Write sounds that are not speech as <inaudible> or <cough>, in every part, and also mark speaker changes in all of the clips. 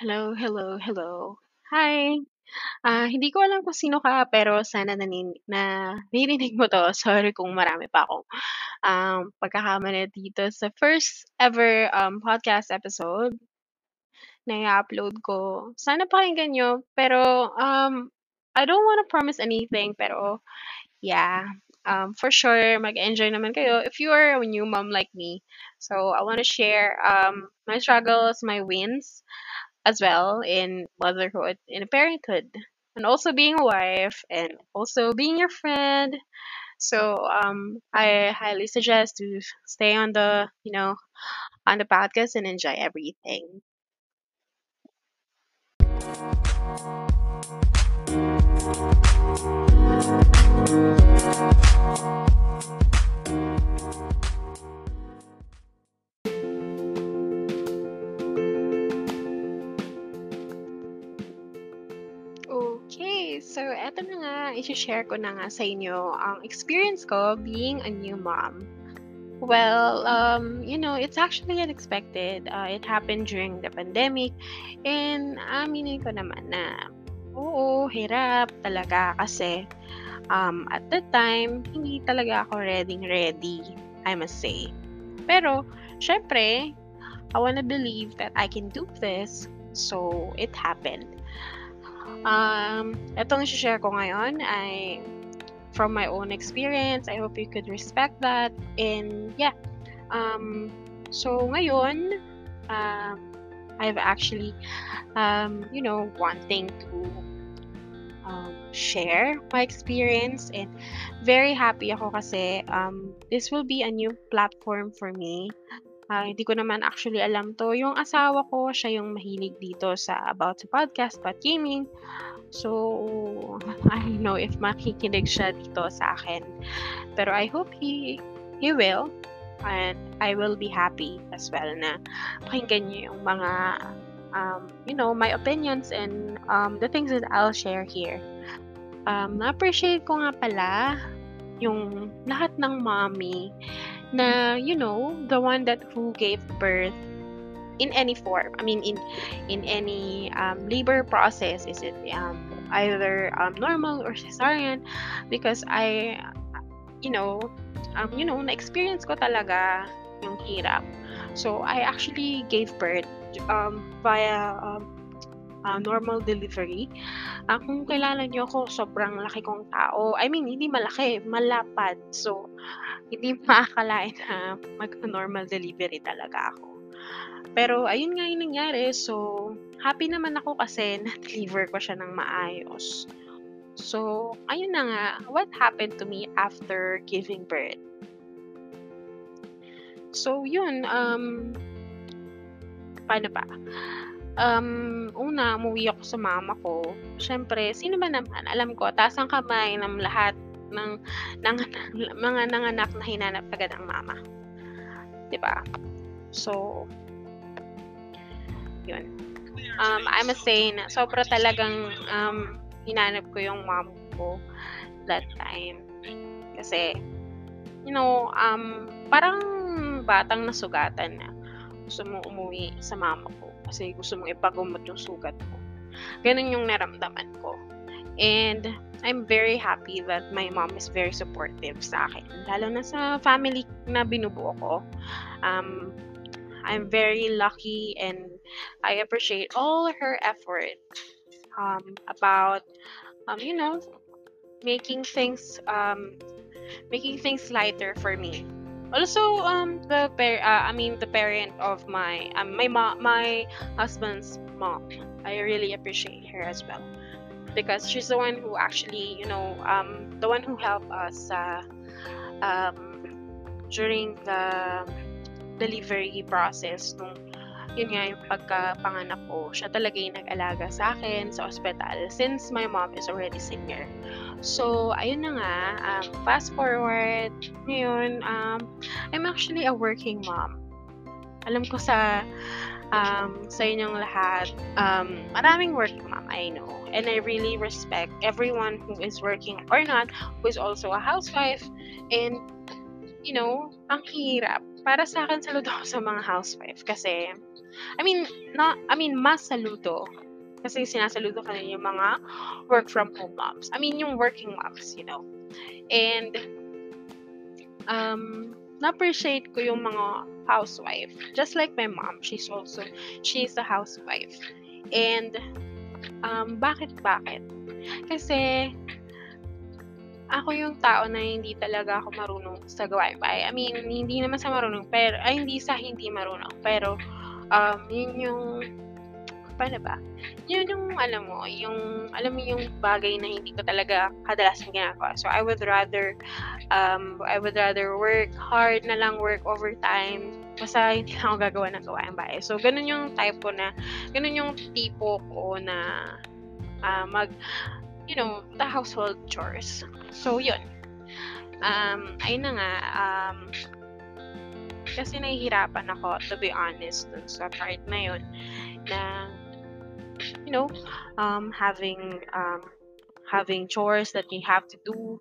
Speaker 1: Hello, hello, hello. Hi. Ah, hindi ko alam kung sino ka pero sana nanin naririnig mo 'to. <laughs> Sorry kung marami pa akong, um, pagkakamali dito sa first ever, um, podcast episode na i-upload ko. Sana pakinggan niyo pero, um, I don't wanna promise anything pero yeah, um, for sure mag-e-enjoy naman kayo if you are a new mom like me. So, I wanna share, um, my struggles, my wins as well in motherhood, in parenthood, and also being a wife, and also being your friend. So um, I highly suggest to stay on the you know on the podcast and enjoy everything. So eto na nga, i-share ko na nga sa inyo ang experience ko being a new mom. Well, um, you know, it's actually unexpected. Uh, it happened during the pandemic. And aminin ko naman na, oo, hirap talaga kasi um, at that time, hindi talaga ako ready ready, I must say. Pero, syempre, I wanna believe that I can do this. So, it happened. Um, itong share ko ngayon ay from my own experience. I hope you could respect that. And yeah, um, so ngayon, um, I've actually, um, you know, wanting to um, share my experience and very happy ako kasi um, this will be a new platform for me. Uh, hindi ko naman actually alam to. Yung asawa ko, siya yung mahilig dito sa about sa podcast, about gaming. So, <laughs> I don't know if makikinig siya dito sa akin. Pero I hope he he will. And I will be happy as well na pakinggan niyo yung mga um, you know, my opinions and um, the things that I'll share here. Um, na-appreciate ko nga pala yung lahat ng mommy na, you know, the one that who gave birth in any form. I mean, in in any um, labor process, is it um, either um, normal or cesarean? Because I, you know, um, you know, na-experience ko talaga yung hirap. So I actually gave birth um, via um, uh, normal delivery. Uh, kung kilala niyo ako, sobrang laki kong tao. I mean, hindi malaki, malapad. So, hindi <laughs> makakalain na mag-normal delivery talaga ako. Pero, ayun nga yung nangyari. So, happy naman ako kasi <laughs> na-deliver ko siya ng maayos. So, ayun na nga, what happened to me after giving birth? So, yun, um, paano ba? Um, una, umuwi ako sa mama ko. Siyempre, sino ba naman, alam ko, taas ang kamay ng lahat ng, ng, mga nanganak na hinanap agad ang mama. ba? So, yun. Um, I must say na sobra talagang um, hinanap ko yung mom ko that time. Kasi, you know, um, parang batang nasugatan na gusto mo umuwi sa mama ko kasi gusto mong ipagumot yung sugat mo. Ganun yung naramdaman ko. And I'm very happy that my mom is very supportive sa akin. Lalo na sa family na binubuo ko. Um, I'm very lucky and I appreciate all her effort um, about, um, you know, making things um, making things lighter for me also um the par- uh, I mean the parent of my um, my mom my husband's mom. I really appreciate her as well. Because she's the one who actually you know um the one who helped us uh, um during the delivery process nung yun nga yung pagkapanganak ko, siya talaga yung nag-alaga sa akin sa ospital since my mom is already senior. So, ayun na nga, um, fast forward, ngayon, um, I'm actually a working mom. Alam ko sa um, sa inyong lahat, um, maraming working mom, I know. And I really respect everyone who is working or not, who is also a housewife. And, you know, ang hirap. Para sa akin, saludo ako sa mga housewife kasi I mean, not, I mean, mas saludo. Kasi sinasaludo ka yung mga work from home moms. I mean, yung working moms, you know. And, um, na-appreciate ko yung mga housewife. Just like my mom, she's also, she's a housewife. And, um, bakit, bakit? Kasi, ako yung tao na hindi talaga ako marunong sa gawain bahay. I mean, hindi naman sa marunong, pero, ay, hindi sa hindi marunong, pero, um, yun yung, paano ba? Yun yung, alam mo, yung, alam mo yung bagay na hindi ko talaga kadalasan ginagawa. So, I would rather, um, I would rather work hard na lang, work overtime, basta hindi na ako gagawa ng gawain bahay. So, ganun yung type ko na, ganun yung tipo ko na, uh, mag, you know, the household chores. So, yun. Um, ayun na nga, um, kasi nahihirapan ako, to be honest, dun sa part na yun, na, you know, um, having, um, having chores that you have to do,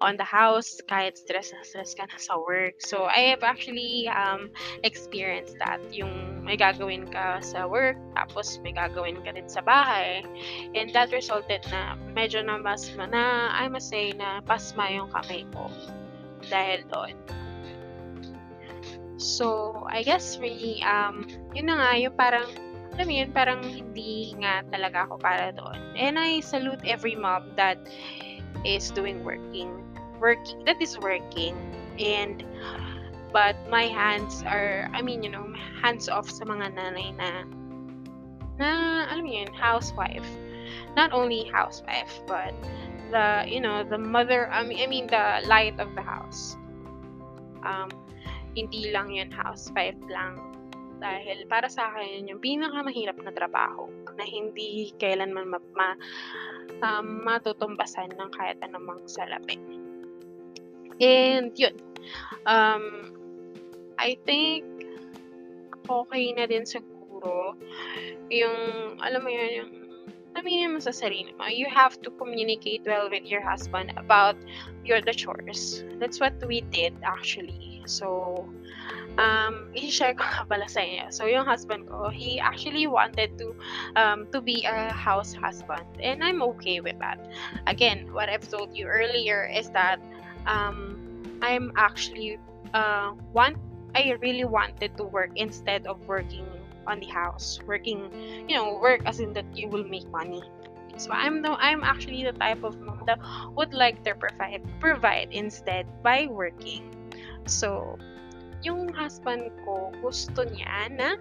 Speaker 1: on the house kahit stress na stress ka na sa work. So, I have actually um, experienced that. Yung may gagawin ka sa work, tapos may gagawin ka din sa bahay. And that resulted na medyo na mas, na, I must say, na pasma yung kamay ko dahil doon. So, I guess really, um, yun na nga, yung parang, alam mo yun, parang hindi nga talaga ako para doon. And I salute every mom that is doing working working that is working. And but my hands are I mean you know hands off sa mga nanay na na alam mo yun housewife. Not only housewife but the you know the mother I mean, I mean the light of the house. Um hindi lang yun housewife lang dahil para sa akin yung pinakamahirap na trabaho na hindi kailanman ma, ma um, matutumbasan ng kahit anumang salapi. And yun. Um, I think okay na din siguro yung, alam mo yun, yung aminin mo sa sarili mo. You have to communicate well with your husband about your the chores. That's what we did actually. So, um, <laughs> i-share ko nga pala sa inyo. So, yung husband ko, he actually wanted to um, to be a house husband. And I'm okay with that. Again, what I've told you earlier is that um, I'm actually uh, want I really wanted to work instead of working on the house, working, you know, work as in that you will make money. So I'm no, I'm actually the type of mom that would like to provide provide instead by working. So, yung husband ko gusto niya na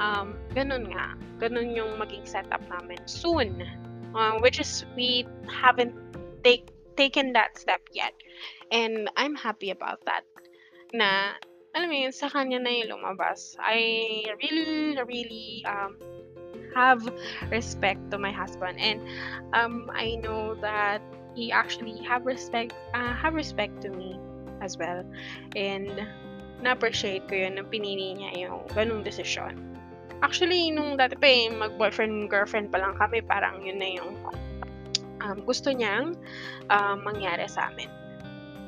Speaker 1: um, ganun nga, ganun yung maging setup namin soon. Uh, which is we haven't take taken that step yet. And I'm happy about that. Na, alam mo sa kanya na yung lumabas. I really, really um, have respect to my husband. And um, I know that he actually have respect, uh, have respect to me as well. And na-appreciate ko yun na pinili niya yung ganung desisyon. Actually, nung dati pa eh, mag-boyfriend, girlfriend pa lang kami, parang yun na yung um, gusto niyang uh, mangyari sa amin.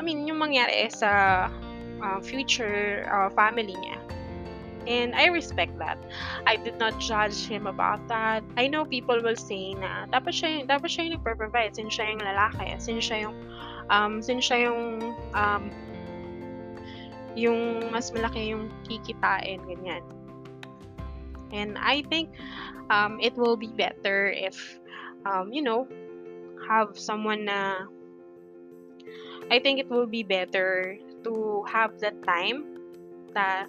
Speaker 1: I mean, yung mangyari sa uh, future uh, family niya. And I respect that. I did not judge him about that. I know people will say na dapat siya yung, dapat siya yung nagpro-provide since siya yung lalaki, since siya yung um, since siya yung um, yung mas malaki yung kikitain, ganyan. And I think um, it will be better if, um, you know, have someone na I think it will be better to have that time na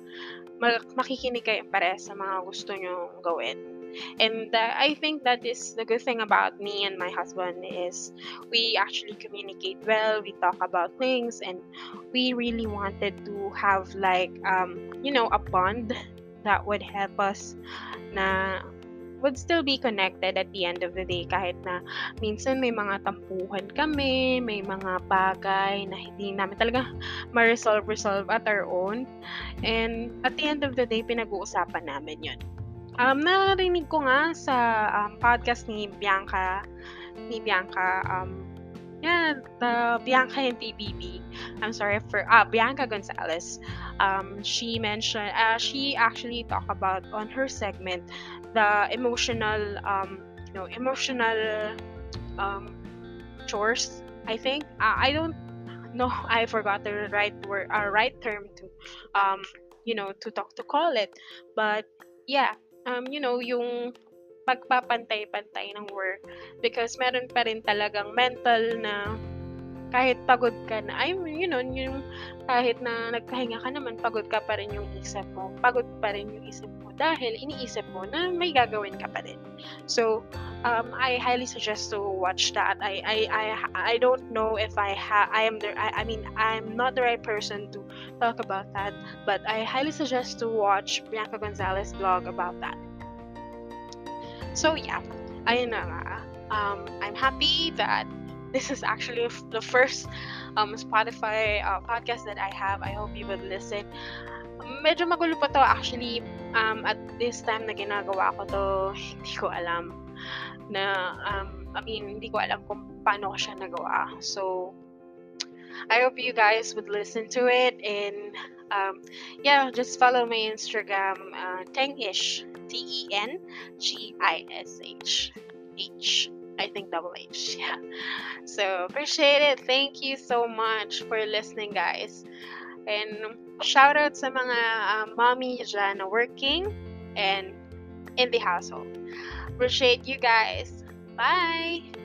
Speaker 1: makikinig kayo pare sa mga gusto nyo gawin. And uh, I think that is the good thing about me and my husband is we actually communicate well, we talk about things, and we really wanted to have like um, you know a bond that would help us na would still be connected at the end of the day kahit na minsan may mga tampuhan kami, may mga bagay na hindi namin talaga <laughs> ma-resolve resolve at our own. And at the end of the day, pinag-uusapan namin yun. Um, narinig ko nga sa um, podcast ni Bianca, ni Bianca, um, yeah, the Bianca and PBB. I'm sorry for uh, Bianca Gonzalez. Um, she mentioned, uh, she actually talked about on her segment the emotional, um, you know, emotional um, chores. I think uh, I don't know. <laughs> I forgot the right word, uh, right term to, um, you know, to talk to call it. But yeah, um, you know, yung pagpapantay-pantay ng work because meron pa rin talagang mental na kahit pagod ka na, ay, yun know, yung kahit na nagpahinga ka naman, pagod ka pa rin yung isip mo. Pagod pa rin yung isip mo dahil iniisip mo na may gagawin ka pa rin. So, um, I highly suggest to watch that. I I I, I don't know if I ha I am the I, I mean I'm not the right person to talk about that, but I highly suggest to watch Bianca Gonzalez blog about that. So yeah, ayun na. Um, I'm happy that this is actually the first um, Spotify uh, podcast that I have. I hope you would listen. Medyo magulo pa to actually. Um, at this time na ginagawa ko to, hindi ko alam na, um, I mean, hindi ko alam kung paano ko siya nagawa. So, I hope you guys would listen to it and um, yeah, just follow my Instagram, uh, Tengish, T E N G I S H H. I think double H. <laughs> Yeah. So appreciate it. Thank you so much for listening, guys. And shout out sa mga uh, mommy dyan working and in the household. Appreciate you guys. Bye!